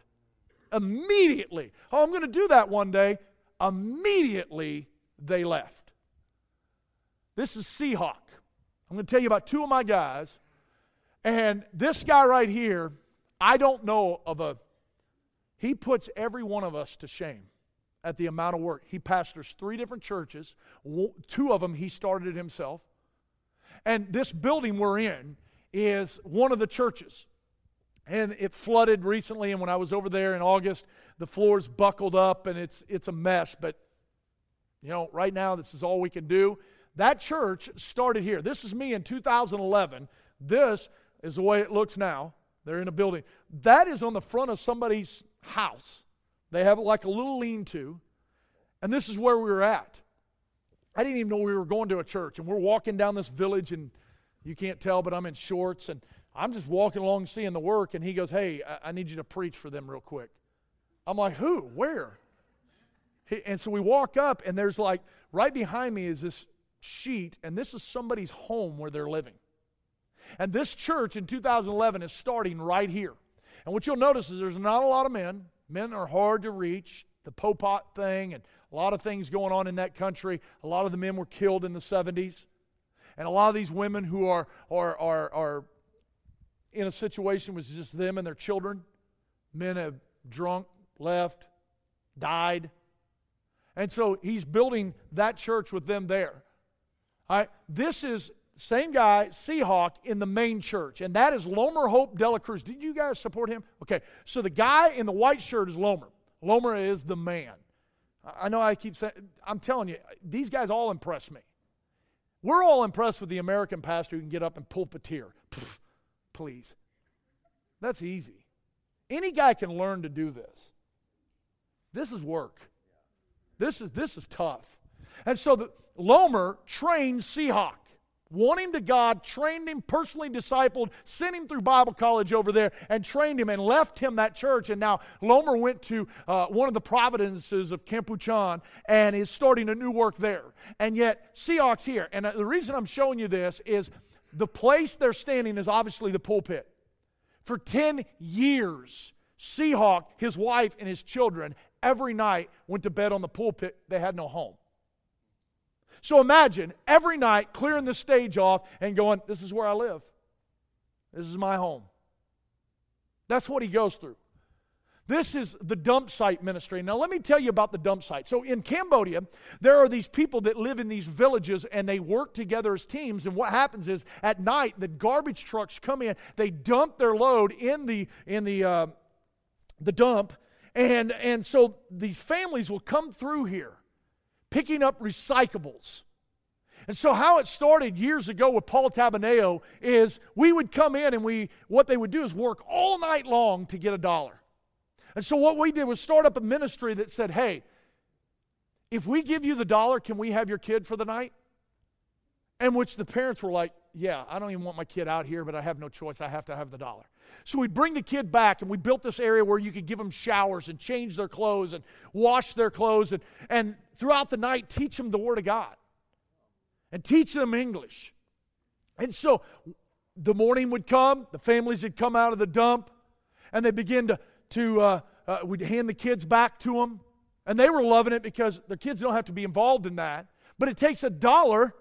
[SPEAKER 1] Immediately. Oh, I'm going to do that one day. Immediately, they left. This is Seahawk. I'm going to tell you about two of my guys and this guy right here, I don't know of a, he puts every one of us to shame at the amount of work. He pastors three different churches, two of them he started himself. And this building we're in is one of the churches. And it flooded recently, and when I was over there in August, the floors buckled up and it's, it's a mess. But, you know, right now, this is all we can do. That church started here. This is me in 2011. This is the way it looks now. They're in a building. That is on the front of somebody's house. They have like a little lean to. And this is where we were at. I didn't even know we were going to a church. And we're walking down this village, and you can't tell, but I'm in shorts. And I'm just walking along seeing the work. And he goes, Hey, I, I need you to preach for them real quick. I'm like, Who? Where? He, and so we walk up, and there's like, right behind me is this sheet, and this is somebody's home where they're living. And this church in 2011 is starting right here. And what you'll notice is there's not a lot of men. Men are hard to reach. The Pol Pot thing and a lot of things going on in that country. A lot of the men were killed in the 70s. And a lot of these women who are, are, are, are in a situation with just them and their children, men have drunk, left, died. And so he's building that church with them there. All right, this is same guy, Seahawk, in the main church, and that is Lomer Hope Dela Cruz. Did you guys support him? Okay, so the guy in the white shirt is Lomer. Lomer is the man. I know I keep saying, I'm telling you, these guys all impress me. We're all impressed with the American pastor who can get up and pulpiteer. Pfft, please. That's easy. Any guy can learn to do this. This is work. This is, this is tough. And so the, Lomer trained Seahawk. Won him to God, trained him, personally discipled, sent him through Bible college over there, and trained him and left him that church. And now Lomer went to uh, one of the providences of Kampong Cham and is starting a new work there. And yet, Seahawk's here. And uh, the reason I'm showing you this is the place they're standing is obviously the pulpit. For 10 years, Seahawk, his wife, and his children every night went to bed on the pulpit. They had no home. So imagine every night clearing the stage off and going, This is where I live. This is my home. That's what he goes through. This is the dump site ministry. Now, let me tell you about the dump site. So, in Cambodia, there are these people that live in these villages and they work together as teams. And what happens is at night, the garbage trucks come in, they dump their load in the, in the, uh, the dump. And, and so these families will come through here picking up recyclables. And so, how it started years ago with Paul Tabaneo is we would come in and we, what they would do is work all night long to get a dollar. And so, what we did was start up a ministry that said, hey, if we give you the dollar, can we have your kid for the night? And which the parents were like, yeah, I don't even want my kid out here, but I have no choice. I have to have the dollar. So we'd bring the kid back, and we built this area where you could give them showers and change their clothes and wash their clothes, and, and throughout the night, teach them the Word of God and teach them English. And so the morning would come, the families would come out of the dump, and they begin to, to uh, uh, we'd hand the kids back to them. And they were loving it because their kids don't have to be involved in that. But it takes a dollar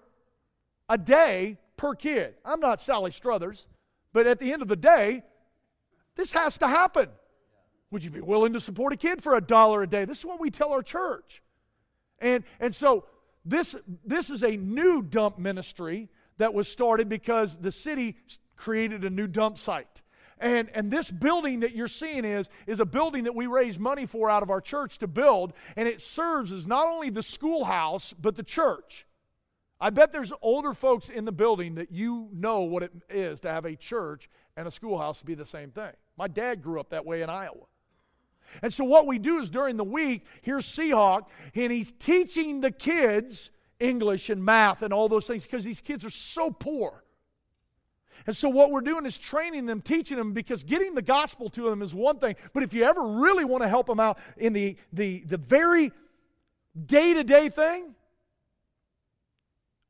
[SPEAKER 1] a day per kid. I'm not Sally Struthers, but at the end of the day, this has to happen. Would you be willing to support a kid for a dollar a day? This is what we tell our church. And, and so this, this is a new dump ministry that was started because the city created a new dump site. And, and this building that you're seeing is, is a building that we raise money for out of our church to build, and it serves as not only the schoolhouse, but the church. I bet there's older folks in the building that you know what it is to have a church and a schoolhouse be the same thing. My dad grew up that way in Iowa. And so, what we do is during the week, here's Seahawk, and he's teaching the kids English and math and all those things because these kids are so poor. And so, what we're doing is training them, teaching them, because getting the gospel to them is one thing. But if you ever really want to help them out in the, the, the very day to day thing,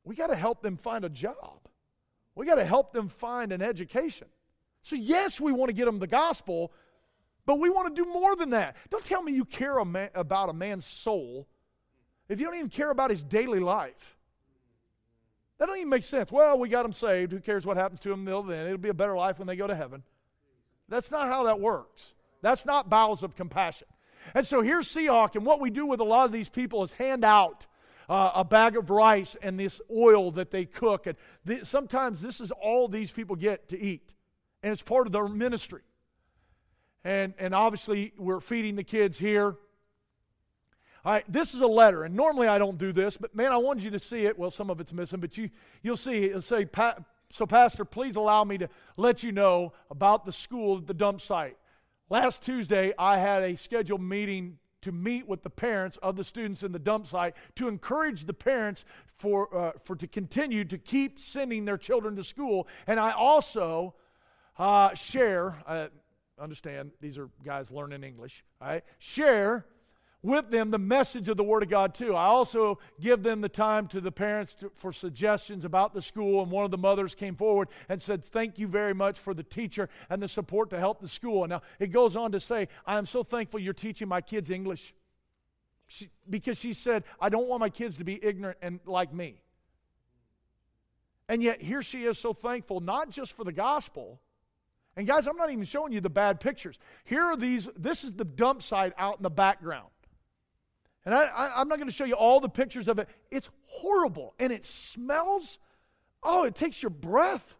[SPEAKER 1] we got to help them find a job. We got to help them find an education. So, yes, we want to get them the gospel, but we want to do more than that. Don't tell me you care a man, about a man's soul if you don't even care about his daily life. That don't even make sense. Well, we got them saved. Who cares what happens to them until then? It'll be a better life when they go to heaven. That's not how that works. That's not bowels of compassion. And so here's Seahawk, and what we do with a lot of these people is hand out uh, a bag of rice and this oil that they cook. And th- sometimes this is all these people get to eat, and it's part of their ministry. And, and obviously, we're feeding the kids here. All right, this is a letter, and normally I don't do this, but man, I wanted you to see it. Well, some of it's missing, but you, you'll see it'll say, So, Pastor, please allow me to let you know about the school at the dump site. Last Tuesday, I had a scheduled meeting to meet with the parents of the students in the dump site to encourage the parents for, uh, for to continue to keep sending their children to school. And I also uh, share, uh, understand these are guys learning English, all right? Share with them the message of the Word of God, too. I also give them the time to the parents to, for suggestions about the school. And one of the mothers came forward and said, Thank you very much for the teacher and the support to help the school. And now it goes on to say, I am so thankful you're teaching my kids English. She, because she said, I don't want my kids to be ignorant and like me. And yet here she is so thankful, not just for the gospel. And guys, I'm not even showing you the bad pictures. Here are these, this is the dump site out in the background. And I, am not going to show you all the pictures of it. It's horrible and it smells. Oh, it takes your breath.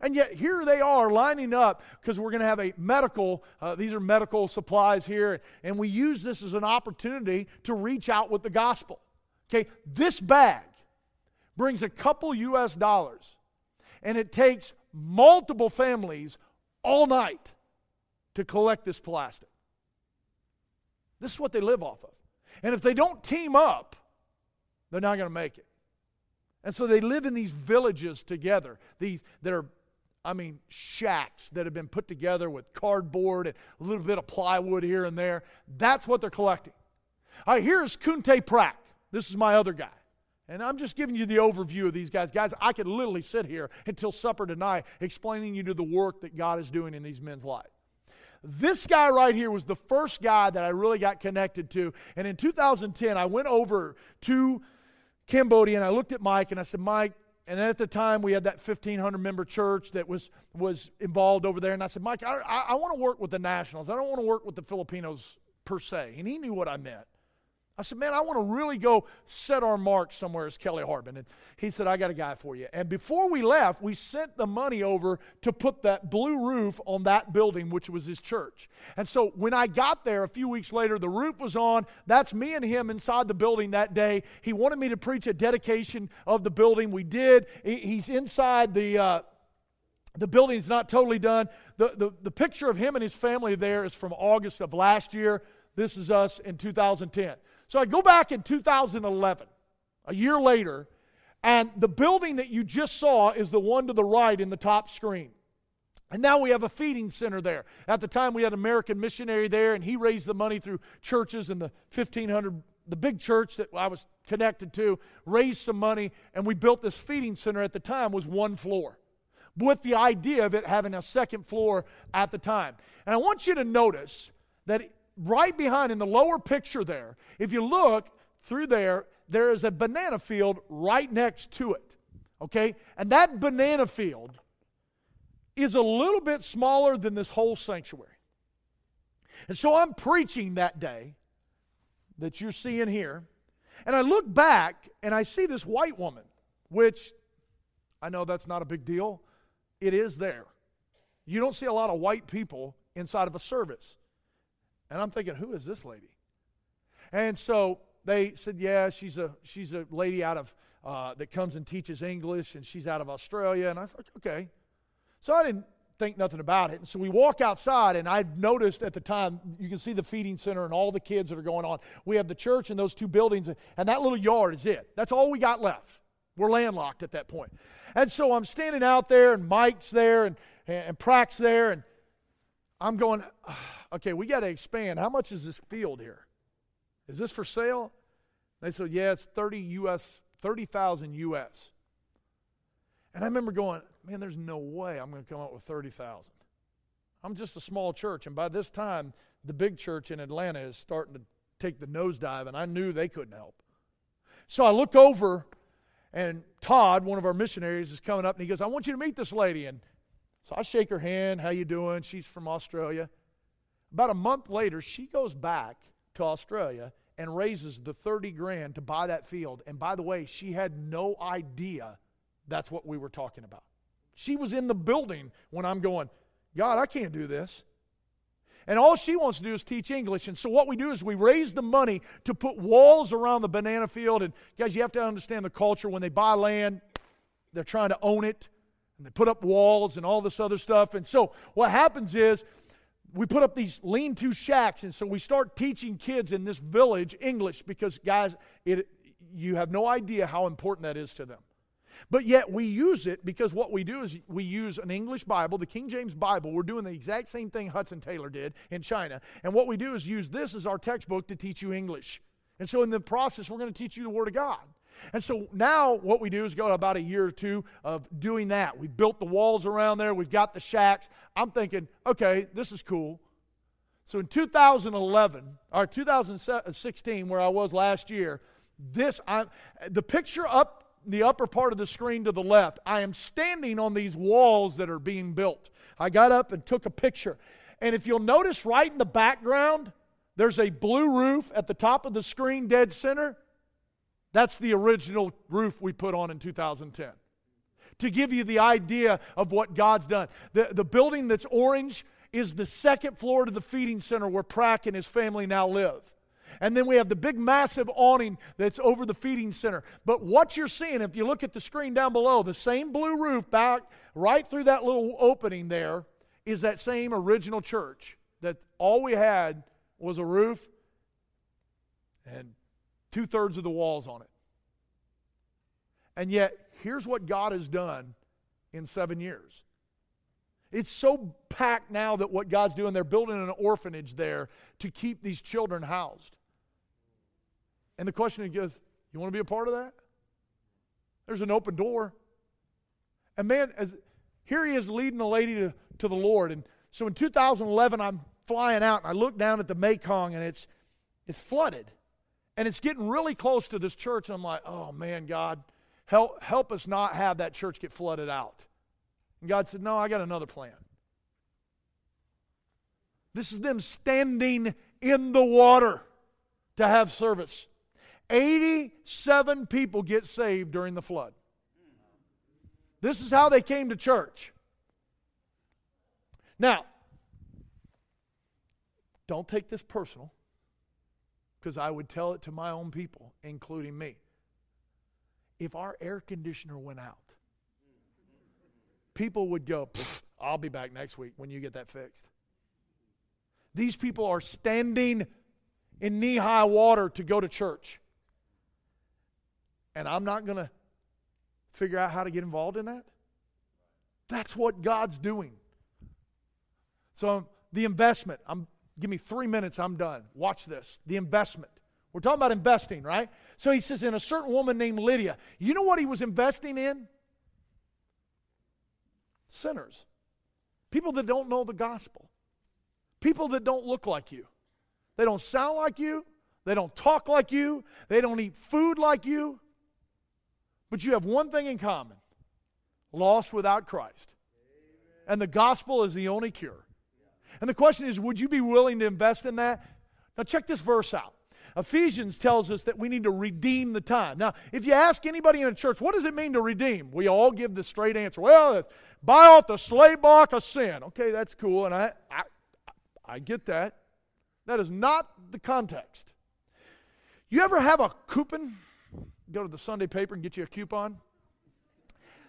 [SPEAKER 1] And yet here they are lining up because we're going to have a medical, uh, these are medical supplies here, and we use this as an opportunity to reach out with the gospel. Okay, this bag brings a couple US dollars, and it takes multiple families all night to collect this plastic. This is what they live off of. And if they don't team up, they're not going to make it. And so they live in these villages together, these that are, I mean, shacks that have been put together with cardboard and a little bit of plywood here and there. That's what they're collecting. All right, here's Kunte Prak. This is my other guy. And I'm just giving you the overview of these guys. Guys, I could literally sit here until supper tonight explaining you to the work that God is doing in these men's lives. This guy right here was the first guy that I really got connected to. And in 2010, I went over to Cambodia and I looked at Mike and I said, Mike, and at the time we had that 1,500 member church that was, was involved over there. And I said, Mike, I, I, I want to work with the nationals. I don't want to work with the Filipinos per se. And he knew what I meant. I said, man, I want to really go set our mark somewhere as Kelly Harbin. And he said, I got a guy for you. And before we left, we sent the money over to put that blue roof on that building, which was his church. And so when I got there a few weeks later, the roof was on. That's me and him inside the building that day. He wanted me to preach a dedication of the building. We did. He's inside the. Uh, the building's not totally done. The, the, the picture of him and his family there is from August of last year. This is us in 2010. So I go back in 2011, a year later, and the building that you just saw is the one to the right in the top screen. And now we have a feeding center there. At the time, we had an American missionary there, and he raised the money through churches and the 1500, the big church that I was connected to, raised some money, and we built this feeding center at the time was one floor with the idea of it having a second floor at the time. And I want you to notice that right behind in the lower picture there, if you look through there, there is a banana field right next to it. Okay? And that banana field is a little bit smaller than this whole sanctuary. And so I'm preaching that day that you're seeing here. And I look back and I see this white woman, which I know that's not a big deal. It is there. You don't see a lot of white people inside of a service. And I'm thinking, who is this lady? And so they said, yeah, she's a, she's a lady out of, uh, that comes and teaches English, and she's out of Australia. And I thought, okay. So I didn't think nothing about it. And so we walk outside, and I noticed at the time, you can see the feeding center and all the kids that are going on. We have the church and those two buildings, and that little yard is it. That's all we got left. We're landlocked at that point. And so I'm standing out there, and Mike's there, and, and Prack's there, and I'm going, okay, we got to expand. How much is this field here? Is this for sale? They said, yeah, it's 30 US, 30,000 US. And I remember going, man, there's no way I'm going to come up with 30,000. I'm just a small church. And by this time, the big church in Atlanta is starting to take the nosedive, and I knew they couldn't help. So I look over, and Todd, one of our missionaries, is coming up, and he goes, I want you to meet this lady. And so I shake her hand. How you doing? She's from Australia. About a month later, she goes back to Australia and raises the 30 grand to buy that field. And by the way, she had no idea that's what we were talking about. She was in the building when I'm going, God, I can't do this. And all she wants to do is teach English. And so what we do is we raise the money to put walls around the banana field. And guys, you have to understand the culture. When they buy land, they're trying to own it. And they put up walls and all this other stuff. And so what happens is we put up these lean to shacks. And so we start teaching kids in this village English because, guys, it, you have no idea how important that is to them. But yet we use it because what we do is we use an English Bible, the King James Bible. We're doing the exact same thing Hudson Taylor did in China. And what we do is use this as our textbook to teach you English. And so in the process, we're going to teach you the Word of God. And so now what we do is go about a year or two of doing that. We built the walls around there, we've got the shacks. I'm thinking, okay, this is cool. So in 2011 or 2016, where I was last year, this I, the picture up the upper part of the screen to the left, I am standing on these walls that are being built. I got up and took a picture. And if you'll notice right in the background, there's a blue roof at the top of the screen, dead center. That's the original roof we put on in 2010. To give you the idea of what God's done. The, the building that's orange is the second floor to the feeding center where Prack and his family now live. And then we have the big, massive awning that's over the feeding center. But what you're seeing, if you look at the screen down below, the same blue roof back right through that little opening there is that same original church that all we had was a roof and two thirds of the walls on it. And yet, here's what God has done in seven years. It's so packed now that what God's doing, they're building an orphanage there to keep these children housed. And the question is, you want to be a part of that? There's an open door. And man, as here he is leading a lady to, to the Lord. And so in 2011, I'm flying out and I look down at the Mekong and it's it's flooded. And it's getting really close to this church. And I'm like, oh man, God, help help us not have that church get flooded out. And God said, No, I got another plan. This is them standing in the water to have service. 87 people get saved during the flood. This is how they came to church. Now, don't take this personal because I would tell it to my own people, including me. If our air conditioner went out, people would go, I'll be back next week when you get that fixed. These people are standing in knee high water to go to church. And I'm not going to figure out how to get involved in that. That's what God's doing. So, the investment, I'm give me 3 minutes, I'm done. Watch this. The investment. We're talking about investing, right? So he says in a certain woman named Lydia. You know what he was investing in? Sinners. People that don't know the gospel. People that don't look like you. They don't sound like you. They don't talk like you. They don't eat food like you. But you have one thing in common lost without Christ. And the gospel is the only cure. And the question is would you be willing to invest in that? Now, check this verse out. Ephesians tells us that we need to redeem the time. Now, if you ask anybody in a church, what does it mean to redeem? We all give the straight answer. Well, it's buy off the slave block of sin. Okay, that's cool, and I, I, I get that. That is not the context. You ever have a coupon? Go to the Sunday paper and get you a coupon?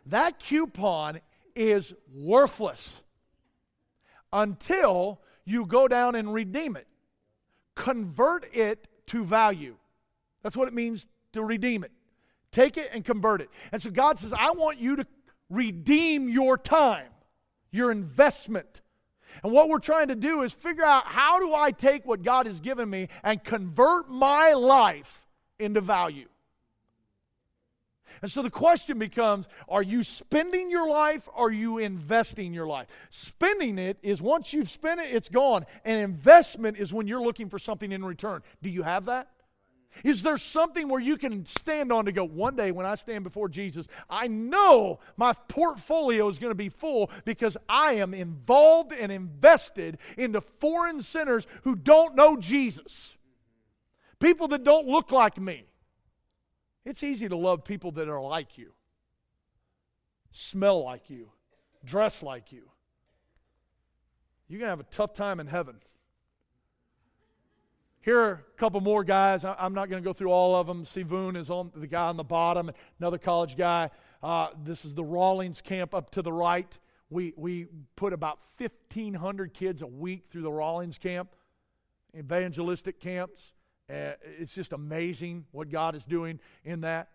[SPEAKER 1] That coupon is worthless until you go down and redeem it. Convert it to value. That's what it means to redeem it. Take it and convert it. And so God says, I want you to redeem your time, your investment. And what we're trying to do is figure out how do I take what God has given me and convert my life into value. And so the question becomes are you spending your life or are you investing your life? Spending it is once you've spent it, it's gone. And investment is when you're looking for something in return. Do you have that? Is there something where you can stand on to go, one day when I stand before Jesus, I know my portfolio is going to be full because I am involved and invested into foreign sinners who don't know Jesus? People that don't look like me. It's easy to love people that are like you, smell like you, dress like you. You're going to have a tough time in heaven. Here are a couple more guys. I'm not going to go through all of them. Sivun is on the guy on the bottom, another college guy. Uh, this is the Rawlings camp up to the right. We, we put about 1,500 kids a week through the Rawlings camp, evangelistic camps. Uh, it's just amazing what God is doing in that.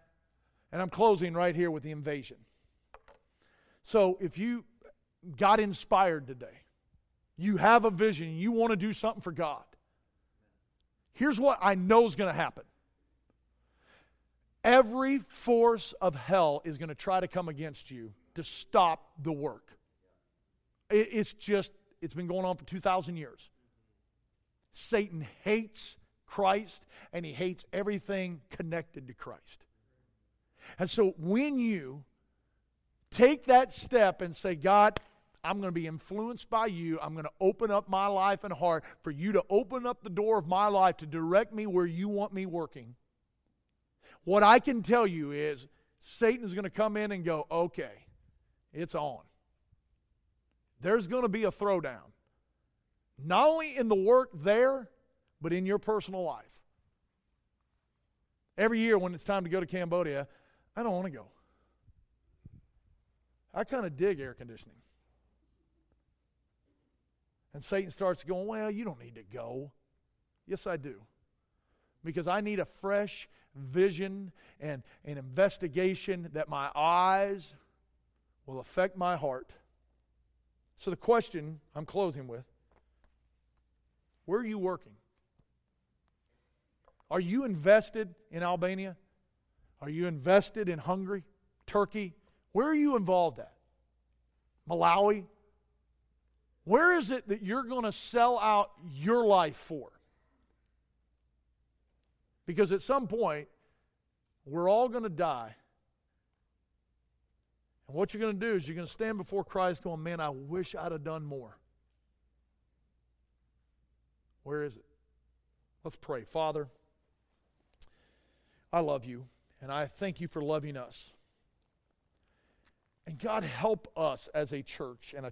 [SPEAKER 1] And I'm closing right here with the invasion. So if you got inspired today, you have a vision, you want to do something for God, here's what I know is going to happen. Every force of hell is going to try to come against you to stop the work. It's just, it's been going on for 2,000 years. Satan hates Christ and he hates everything connected to Christ. And so when you take that step and say, God, I'm going to be influenced by you. I'm going to open up my life and heart for you to open up the door of my life to direct me where you want me working. What I can tell you is Satan is going to come in and go, okay, it's on. There's going to be a throwdown. Not only in the work there, but in your personal life. Every year when it's time to go to Cambodia, I don't want to go. I kind of dig air conditioning. And Satan starts going, Well, you don't need to go. Yes, I do. because I need a fresh vision and an investigation that my eyes will affect my heart. So, the question I'm closing with where are you working? Are you invested in Albania? Are you invested in Hungary, Turkey? Where are you involved at? Malawi? Where is it that you're going to sell out your life for? Because at some point, we're all going to die. And what you're going to do is you're going to stand before Christ going, Man, I wish I'd have done more. Where is it? Let's pray. Father, I love you, and I thank you for loving us. And God, help us as a church and a